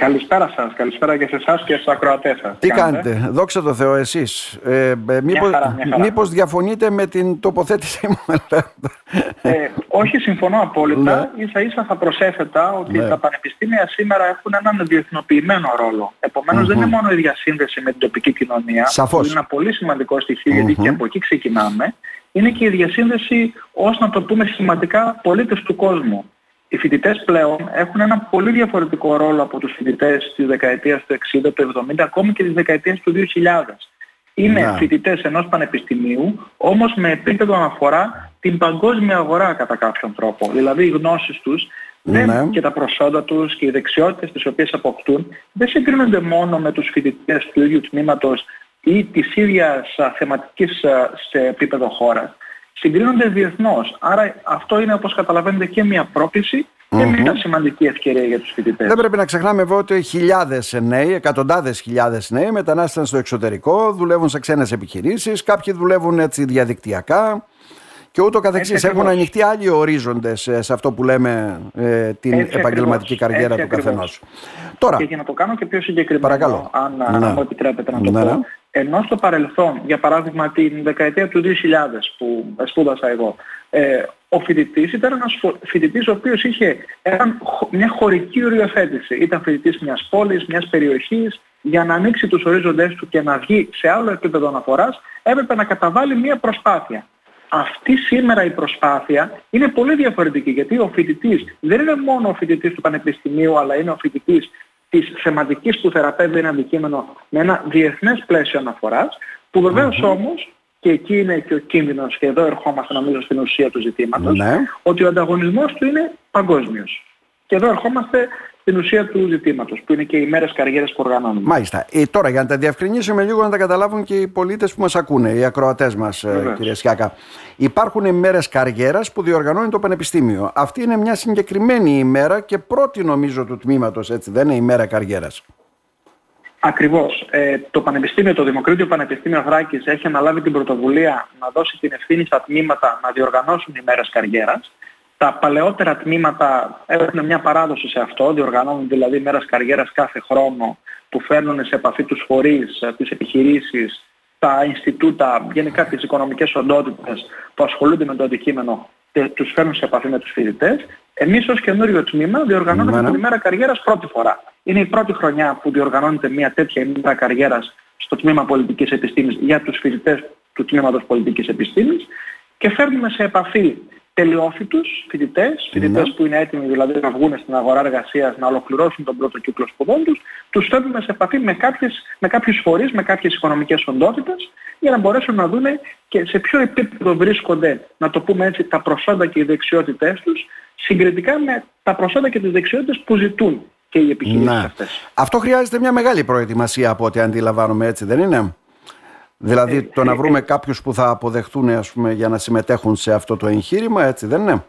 Καλησπέρα σας. Καλησπέρα και σε εσάς και στους ακροατές σας. Τι κάνετε, δόξα τω Θεώ, εσείς. Ε, ε Μήπω διαφωνείτε με την τοποθέτησή μου, ε, Όχι, συμφωνώ απόλυτα. Ναι. σα ίσα θα προσέθετα ότι ναι. τα πανεπιστήμια σήμερα έχουν έναν διεθνοποιημένο ρόλο. δεν είναι μόνο η διασύνδεση με την τοπική κοινωνία. Σαφώς. Που είναι ένα πολύ σημαντικό γιατί και από εκεί ξεκινάμε. Είναι και η διασύνδεση ω να το πούμε σχηματικά πολίτες του κόσμου οι φοιτητές πλέον έχουν ένα πολύ διαφορετικό ρόλο από τους φοιτητές της δεκαετίας του 60, του 70, ακόμη και της δεκαετίας του 2000. Είναι yeah. φοιτητές ενός πανεπιστημίου, όμως με επίπεδο αναφορά την παγκόσμια αγορά κατά κάποιον τρόπο. Δηλαδή οι γνώσεις τους ναι. και τα προσόντα τους και οι δεξιότητες τις οποίες αποκτούν δεν συγκρίνονται μόνο με τους φοιτητές του ίδιου τμήματος ή της ίδιας θεματικής σε επίπεδο χώρας συγκρίνονται διεθνώς. Άρα αυτό είναι όπως καταλαβαίνετε και μια πρόκληση και μια σημαντική ευκαιρία για τους φοιτητές. Δεν πρέπει να ξεχνάμε βέβαια ότι χιλιάδες νέοι, εκατοντάδες χιλιάδες νέοι μετανάστευαν στο εξωτερικό, δουλεύουν σε ξένες επιχειρήσεις, κάποιοι δουλεύουν έτσι διαδικτυακά και ούτω καθεξής. Έχουν ανοιχτεί άλλοι ορίζοντες ε, σε αυτό που λέμε ε, την έτσι επαγγελματική ακριβώς. καριέρα έτσι του καθενός. Τώρα, και για να το κάνω και πιο συγκεκριμένο, παρακαλώ. αν, ναι. μου επιτρέπετε να το ναι, πω, ναι. Ενώ στο παρελθόν, για παράδειγμα την δεκαετία του 2000 που σπούδασα εγώ, ε, ο φοιτητής ήταν ένας φοιτητής ο οποίος είχε μια χωρική οριοθέτηση. Ήταν φοιτητής μιας πόλης, μιας περιοχής, για να ανοίξει τους ορίζοντές του και να βγει σε άλλο επίπεδο αναφοράς, έπρεπε να καταβάλει μια προσπάθεια. Αυτή σήμερα η προσπάθεια είναι πολύ διαφορετική γιατί ο φοιτητής δεν είναι μόνο ο φοιτητής του πανεπιστημίου αλλά είναι ο φοιτητής της θεματικής που θεραπεύει ένα αντικείμενο με ένα διεθνές πλαίσιο αναφοράς, που βεβαίως όμως, και εκεί είναι και ο κίνδυνος, και εδώ ερχόμαστε νομίζω στην ουσία του ζητήματος, ναι. ότι ο ανταγωνισμός του είναι παγκόσμιος. Και εδώ ερχόμαστε στην ουσία του ζητήματος, που είναι και οι μέρες καριέρας που οργανώνουμε. Μάλιστα. Ε, τώρα, για να τα διευκρινίσουμε λίγο, να τα καταλάβουν και οι πολίτες που μας ακούνε, οι ακροατές μας, ε, κύριε Σιάκα. Υπάρχουν ημέρε καριέρας που διοργανώνει το Πανεπιστήμιο. Αυτή είναι μια συγκεκριμένη ημέρα και πρώτη, νομίζω, του τμήματος, έτσι δεν είναι η μέρα καριέρας. Ακριβώς. Ε, το Πανεπιστήμιο, το Δημοκρίτιο Πανεπιστήμιο Θράκης έχει αναλάβει την πρωτοβουλία να δώσει την ευθύνη στα τμήματα να διοργανώσουν ημέρες καριέρας. Τα παλαιότερα τμήματα έχουν μια παράδοση σε αυτό, διοργανώνουν δηλαδή μέρας καριέρας κάθε χρόνο που φέρνουν σε επαφή τους φορείς, τις επιχειρήσεις, τα Ινστιτούτα, γενικά τις οικονομικές οντότητες που ασχολούνται με το αντικείμενο και τους φέρνουν σε επαφή με τους φοιτητές. Εμείς ως καινούριο τμήμα διοργανώνουμε την ημέρα καριέρας πρώτη φορά. Είναι η πρώτη χρονιά που διοργανώνεται μια τέτοια ημέρα καριέρας στο τμήμα πολιτικής επιστήμης για τους φοιτητές του τμήματος πολιτικής επιστήμης και φέρνουμε σε επαφή τελειόφοιτους φοιτητές, φοιτητές ναι. που είναι έτοιμοι δηλαδή να βγουν στην αγορά εργασίας, να ολοκληρώσουν τον πρώτο κύκλο σπουδών τους, τους φέρνουμε σε επαφή με, κάποιες, με κάποιους φορείς, με κάποιες οικονομικές οντότητες, για να μπορέσουν να δουν και σε ποιο επίπεδο βρίσκονται, να το πούμε έτσι, τα προσόντα και οι δεξιότητές τους, συγκριτικά με τα προσόντα και τις δεξιότητες που ζητούν και οι επιχειρήσεις ναι. αυτές. Αυτό χρειάζεται μια μεγάλη προετοιμασία από ό,τι αντιλαμβάνομαι έτσι, δεν είναι; Δηλαδή ε, το να ε, βρούμε ε, κάποιους που θα αποδεχτούν ας πούμε, για να συμμετέχουν σε αυτό το εγχείρημα, έτσι δεν είναι;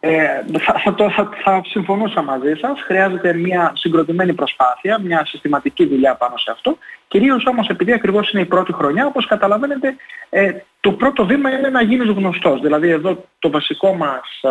Ε, θα, θα, θα, θα συμφωνούσα μαζί σας. Χρειάζεται μια συγκροτημένη προσπάθεια, μια συστηματική δουλειά πάνω σε αυτό. Κυρίως όμως επειδή ακριβώς είναι η πρώτη χρονιά, όπως καταλαβαίνετε, ε, το πρώτο βήμα είναι να γίνεις γνωστός. Δηλαδή εδώ το βασικό μας α,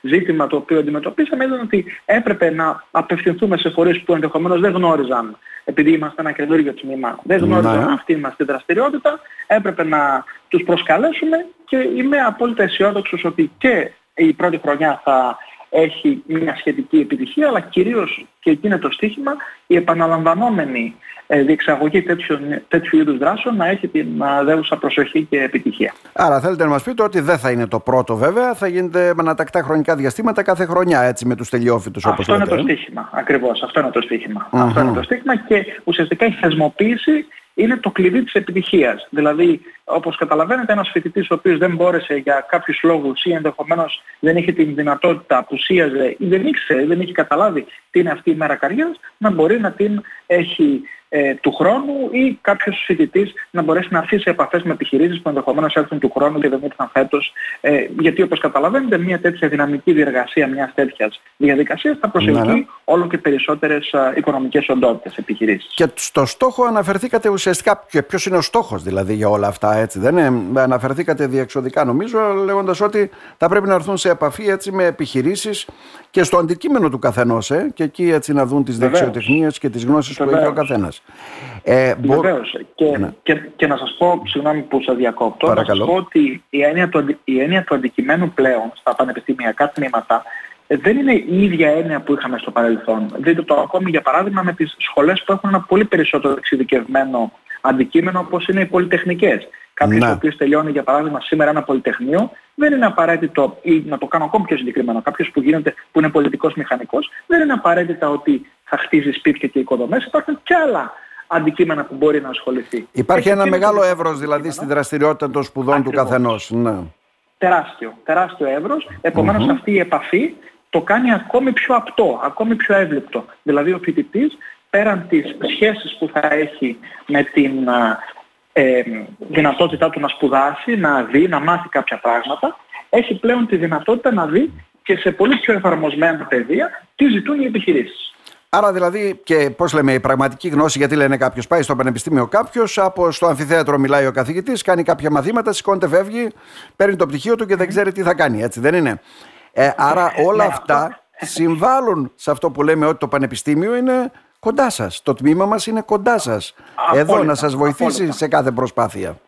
ζήτημα το οποίο αντιμετωπίσαμε ήταν ότι έπρεπε να απευθυνθούμε σε φορείς που ενδεχομένως δεν γνώριζαν επειδή είμαστε ένα καινούργιο τμήμα, δεν γνώριζαν ναι. αυτή μας τη δραστηριότητα, έπρεπε να τους προσκαλέσουμε και είμαι απόλυτα αισιόδοξος ότι και η πρώτη χρονιά θα έχει μια σχετική επιτυχία, αλλά κυρίως, και εκεί είναι το στίχημα, η επαναλαμβανόμενη ε, διεξαγωγή τέτοιου, τέτοιου είδους δράσεων να έχει την δέουσα προσοχή και επιτυχία. Άρα θέλετε να μας πείτε ότι δεν θα είναι το πρώτο βέβαια, θα γίνεται με ανατακτά χρονικά διαστήματα κάθε χρονιά έτσι με τους τελειόφυτους όπως Αυτό λέτε. είναι το στίχημα, ακριβώς, αυτό είναι το στιχημα Αυτό είναι το στίχημα και ουσιαστικά η θεσμοποίηση είναι το κλειδί της επιτυχίας. Δηλαδή, όπως καταλαβαίνετε, ένας φοιτητής ο οποίος δεν μπόρεσε για κάποιους λόγους ή ενδεχομένως δεν είχε την δυνατότητα, απουσίαζε ή δεν ήξερε, δεν είχε καταλάβει τι είναι αυτή η μέρα καριέρας, να μπορεί να την έχει ε, του χρόνου ή κάποιος φοιτητής να μπορέσει να έρθει σε επαφές με επιχειρήσεις που ενδεχομένως έρθουν του χρόνου και δεν ήρθαν φέτος. Ε, γιατί όπως καταλαβαίνετε μια τέτοια δυναμική διεργασία μιας τέτοιας διαδικασίας θα προσελκύει ναι, ναι. όλο και περισσότερες α, οικονομικές οντότητες επιχειρήσεις. Και στο στόχο αναφερθήκατε ουσιαστικά και ποιος είναι ο στόχος δηλαδή για όλα αυτά έτσι δεν είναι; Αναφερθήκατε διεξοδικά νομίζω λέγοντας ότι θα πρέπει να έρθουν σε επαφή έτσι με επιχειρήσεις και στο αντικείμενο του καθενός ε, και εκεί έτσι να δουν τις δεξιότητες δεξιοτεχνίες και τις γνώσεις που έχει ο καθένας. Ε, Βεβαίως. Και, ναι. και, και, να σας πω, συγγνώμη που σας διακόπτω, Παρακαλώ. να σας πω ότι η έννοια, του, η έννοια του αντικειμένου πλέον στα πανεπιστημιακά τμήματα ε, δεν είναι η ίδια έννοια που είχαμε στο παρελθόν. Δείτε το ακόμη για παράδειγμα με τις σχολές που έχουν ένα πολύ περισσότερο εξειδικευμένο αντικείμενο όπως είναι οι πολυτεχνικές. Κάποιος ναι. ο οποίος τελειώνει για παράδειγμα σήμερα ένα πολυτεχνείο δεν είναι απαραίτητο, ή να το κάνω ακόμη πιο συγκεκριμένο, κάποιος που, γίνεται, που είναι πολιτικός μηχανικός δεν είναι απαραίτητα ότι θα χτίζει σπίτια και οικοδομές. Υπάρχουν και άλλα αντικείμενα που μπορεί να ασχοληθεί. Υπάρχει ένα μεγάλο εύρος δηλαδή στη δραστηριότητα των σπουδών του καθενός. Ναι. Τεράστιο, τεράστιο εύρος. αυτή η επαφή το κάνει ακόμη πιο απτό, ακόμη πιο εύληπτο. Δηλαδή ο φοιτητής πέραν τις σχέσεις που θα έχει με την ε, δυνατότητά του να σπουδάσει, να δει, να μάθει κάποια πράγματα, έχει πλέον τη δυνατότητα να δει και σε πολύ πιο εφαρμοσμένα πεδία τι ζητούν οι επιχειρήσεις. Άρα δηλαδή και πώς λέμε η πραγματική γνώση, γιατί λένε κάποιος πάει στο πανεπιστήμιο κάποιος, από στο αμφιθέατρο μιλάει ο καθηγητής, κάνει κάποια μαθήματα, σηκώνεται, φεύγει, παίρνει το πτυχίο του και δεν ξέρει τι θα κάνει, έτσι δεν είναι; Ε, άρα όλα ναι, αυτά συμβάλλουν σε αυτό που λέμε ότι το πανεπιστήμιο είναι κοντά σας. Το τμήμα μας είναι κοντά σας. Εδώ να σας βοηθήσει σε κάθε προσπάθεια.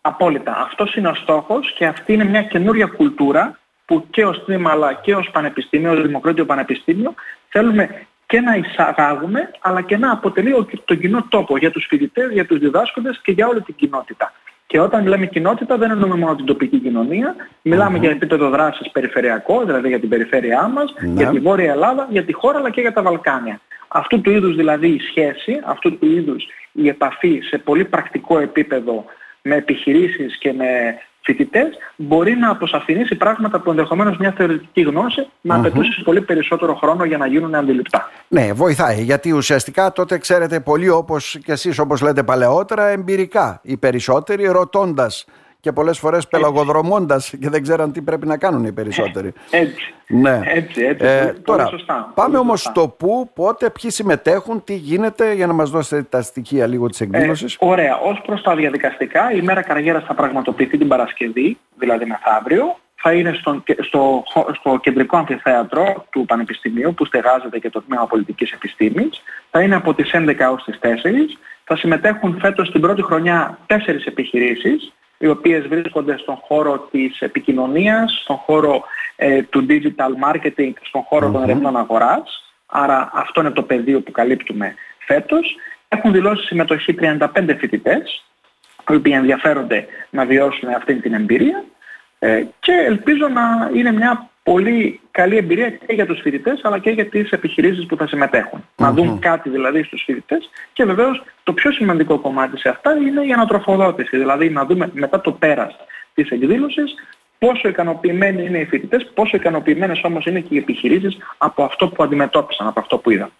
Απόλυτα. Αυτός είναι ο στόχος και αυτή είναι μια καινούρια κουλτούρα που και ως τμήμα αλλά και ως πανεπιστήμιο, ως Δημοκράτιο Πανεπιστήμιο θέλουμε και να εισαγάγουμε αλλά και να αποτελεί τον κοινό τόπο για τους φοιτητές, για τους διδάσκοντες και για όλη την κοινότητα. Και όταν λέμε κοινότητα δεν εννοούμε μόνο την τοπική κοινωνία, για επίπεδο δράσης περιφερειακό, δηλαδή για την περιφέρειά μας, ναι. για τη Βόρεια Ελλάδα, για τη χώρα αλλά και για τα Βαλκάνια. Αυτού του είδους δηλαδή η σχέση, αυτού του είδους η επαφή σε πολύ πρακτικό επίπεδο με επιχειρήσεις και με φοιτητές μπορεί να αποσαφηνίσει πράγματα που ενδεχομένως μια θεωρητική γνώση να απαιτούσε πολύ περισσότερο χρόνο για να γίνουν αντιληπτά. Ναι, βοηθάει γιατί ουσιαστικά τότε ξέρετε πολύ όπως και εσείς όπως λέτε παλαιότερα εμπειρικά οι περισσότεροι ρωτώντας και πολλές φορές πελαγοδρομώντας και δεν ξέραν τι πρέπει να κάνουν οι περισσότεροι. Έτσι, ναι. έτσι, έτσι. Ε, τώρα, σωστά, πάμε όμως στο πού, πότε, ποιοι συμμετέχουν, τι γίνεται για να μας δώσετε τα στοιχεία λίγο της εκδήλωσης. Ε, ωραία. Ως προς τα διαδικαστικά, η μέρα καριέρας θα πραγματοποιηθεί την Παρασκευή, δηλαδή μεθαύριο. Θα είναι στο, στο, στο κεντρικό αμφιθέατρο του Πανεπιστημίου που στεγάζεται και το Τμήμα Πολιτικής Επιστήμης. Θα είναι από τις 11 έως τις 4. Θα συμμετέχουν φέτος την πρώτη χρονιά τέσσερις επιχειρήσεις οι οποίες βρίσκονται στον χώρο της επικοινωνίας, στον χώρο ε, του digital marketing, στον χώρο των ερευνών αγοράς. Άρα αυτό είναι το πεδίο που καλύπτουμε φέτος. Έχουν δηλώσει συμμετοχή 35 φοιτητές, οι οποίοι ενδιαφέρονται να βιώσουν αυτή την εμπειρία ε, και ελπίζω να είναι μια πολύ καλή εμπειρία και για τους φοιτητές αλλά και για τις επιχειρήσεις που θα συμμετέχουν. Να δουν κάτι δηλαδή στους φοιτητές και βεβαίως το πιο σημαντικό κομμάτι σε αυτά είναι η ανατροφοδότηση. Δηλαδή να δούμε μετά το πέρας της εκδήλωσης πόσο ικανοποιημένοι είναι οι φοιτητές, πόσο ικανοποιημένες όμως είναι και οι επιχειρήσεις από αυτό που αντιμετώπισαν, από αυτό που είδαν.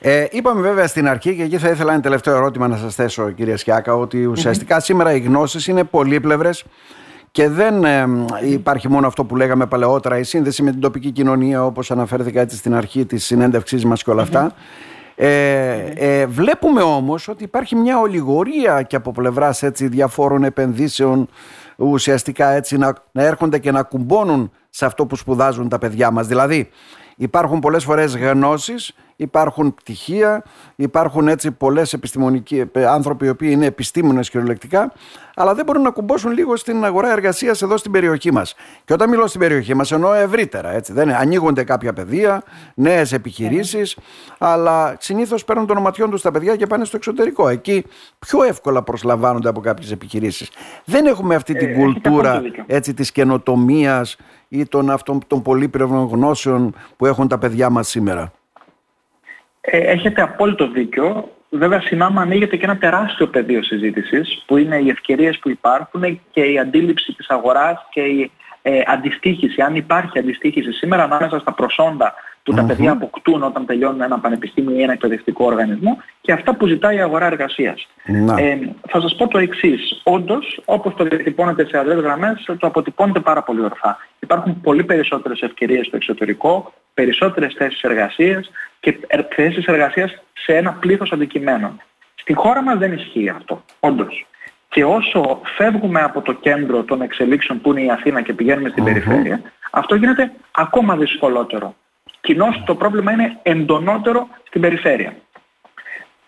Ε, είπαμε βέβαια στην αρχή και εκεί θα ήθελα ένα τελευταίο ερώτημα να σας θέσω κυρία Σκιάκα ότι ουσιαστικά σήμερα οι γνώσεις είναι πολύπλευρες και δεν υπάρχει μόνο αυτό που λέγαμε παλαιότερα, η σύνδεση με την τοπική κοινωνία, όπως αναφέρθηκα έτσι στην αρχή της συνέντευξής μας και όλα αυτά. Ε, ε, βλέπουμε όμως ότι υπάρχει μια ολιγορία και από πλευράς έτσι, διαφόρων επενδύσεων ουσιαστικά έτσι να, να έρχονται και να κουμπώνουν σε αυτό που σπουδάζουν τα παιδιά μας. Δηλαδή υπάρχουν πολλές φορές γνώσεις υπάρχουν πτυχία, υπάρχουν έτσι πολλές επιστημονικοί ε, άνθρωποι οι οποίοι είναι επιστήμονες κυριολεκτικά, αλλά δεν μπορούν να κουμπώσουν λίγο στην αγορά εργασίας εδώ στην περιοχή μας. Και όταν μιλώ στην περιοχή μας εννοώ ευρύτερα, έτσι, δεν είναι. ανοίγονται κάποια παιδεία, νέες επιχειρήσεις, αλλά συνήθως παίρνουν των οματιών τους τα παιδιά και πάνε στο εξωτερικό. Εκεί πιο εύκολα προσλαμβάνονται από κάποιες επιχειρήσεις. Δεν έχουμε αυτή την ε, κουλτούρα έτσι, της καινοτομίας ή των, αυτών, των πολύπλευρων γνώσεων που έχουν τα παιδιά μας σήμερα. Ε, έχετε απόλυτο δίκιο. Βέβαια, συνάμα ανοίγεται και ένα τεράστιο πεδίο συζήτησης, που είναι οι ευκαιρίες που υπάρχουν και η αντίληψη της αγοράς και η ε, αντιστοίχηση, αν υπάρχει αντιστοίχηση σήμερα ανάμεσα στα προσόντα που τα παιδιά αποκτούν όταν τελειώνουν ένα πανεπιστήμιο ή ένα εκπαιδευτικό οργανισμό και αυτά που ζητάει η αγορά εργασίας. Ε, θα σας πω το εξής. Όντως, όπως το διατυπώνετε σε αδρές γραμμές, το αποτυπώνετε πάρα πολύ ορθά. Υπάρχουν πολύ περισσότερες ευκαιρίες στο εξωτερικό, περισσότερες θέσεις εργασίας και θέσεις εργασίας σε ένα πλήθος αντικειμένων. Στην χώρα μας δεν ισχύει αυτό, όντως. Και όσο φεύγουμε από το κέντρο των εξελίξεων που είναι η Αθήνα και πηγαίνουμε στην περιφέρεια, αυτό γίνεται ακόμα δυσκολότερο. κοινώς το πρόβλημα είναι εντονότερο στην περιφέρεια.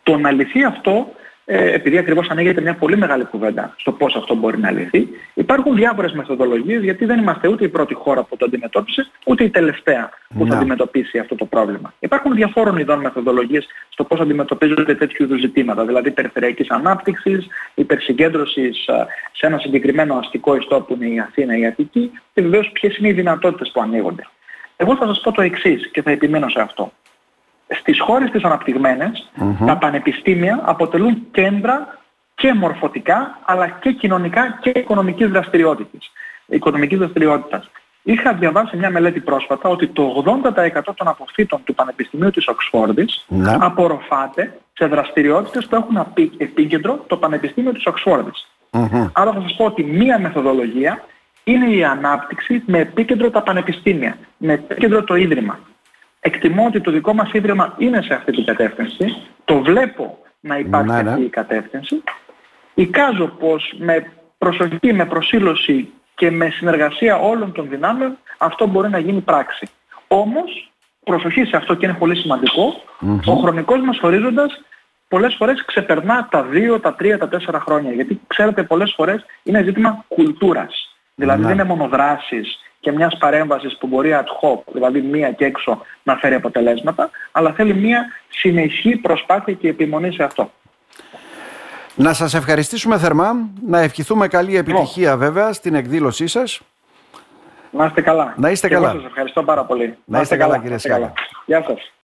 Το να λυθεί αυτό ε, επειδή ακριβώς ανοίγεται μια πολύ μεγάλη κουβέντα στο πώς αυτό μπορεί να λυθεί. Υπάρχουν διάφορες μεθοδολογίες γιατί δεν είμαστε ούτε η πρώτη χώρα που το αντιμετώπισε, ούτε η τελευταία που θα αντιμετωπίσει αυτό το πρόβλημα. Υπάρχουν διαφόρων ειδών μεθοδολογίες στο πώς αντιμετωπίζονται τέτοιου είδους ζητήματα, δηλαδή περιφερειακής ανάπτυξης, υπερσυγκέντρωσης σε ένα συγκεκριμένο αστικό ιστό που είναι η Αθήνα ή η Αττική και βεβαίως ποιες είναι οι δυνατότητες που ανοίγονται. Εγώ θα σας πω το εξής και θα επιμείνω σε αυτό στις χώρες τις αναπτυγμενες τα πανεπιστήμια αποτελούν κέντρα και μορφωτικά αλλά και κοινωνικά και οικονομικής δραστηριότητας. Οικονομικής δραστηριότητας. Είχα διαβάσει μια μελέτη πρόσφατα ότι το 80% των αποφύτων του Πανεπιστημίου της Οξφόρδης ναι. απορροφάται σε δραστηριότητες που έχουν επίκεντρο το Πανεπιστήμιο της οξφορδης Άρα θα σας πω ότι μία μεθοδολογία είναι η ανάπτυξη με επίκεντρο τα πανεπιστήμια, με επίκεντρο το Ίδρυμα εκτιμώ ότι το δικό μας ίδρυμα είναι σε αυτή την κατεύθυνση, το βλέπω να υπάρχει ναι, ναι. αυτή η κατεύθυνση. Εικάζω πως με προσοχή, με προσήλωση και με συνεργασία όλων των δυνάμεων αυτό μπορεί να γίνει πράξη. Όμως, προσοχή σε αυτό και είναι πολύ ο χρονικός μας ορίζοντας πολλές φορές ξεπερνά τα 2, τα 3, τα 4 χρόνια. Γιατί ξέρετε πολλές φορές είναι ζήτημα κουλτούρας. Δηλαδή ναι. δεν είναι μόνο δράσεις και μιας παρέμβασης που μπορεί ad hoc, δηλαδή μία και έξω να φέρει αποτελέσματα, αλλά θέλει μία συνεχή προσπάθεια και επιμονή σε αυτό. Να σας ευχαριστήσουμε θερμά, να ευχηθούμε καλή επιτυχία βέβαια στην εκδήλωσή σας. Να είστε καλά. Να είστε καλά. Εγώ σας ευχαριστώ πάρα πολύ. Να, είστε, καλά, κύριε Σιάγα. Γεια σας.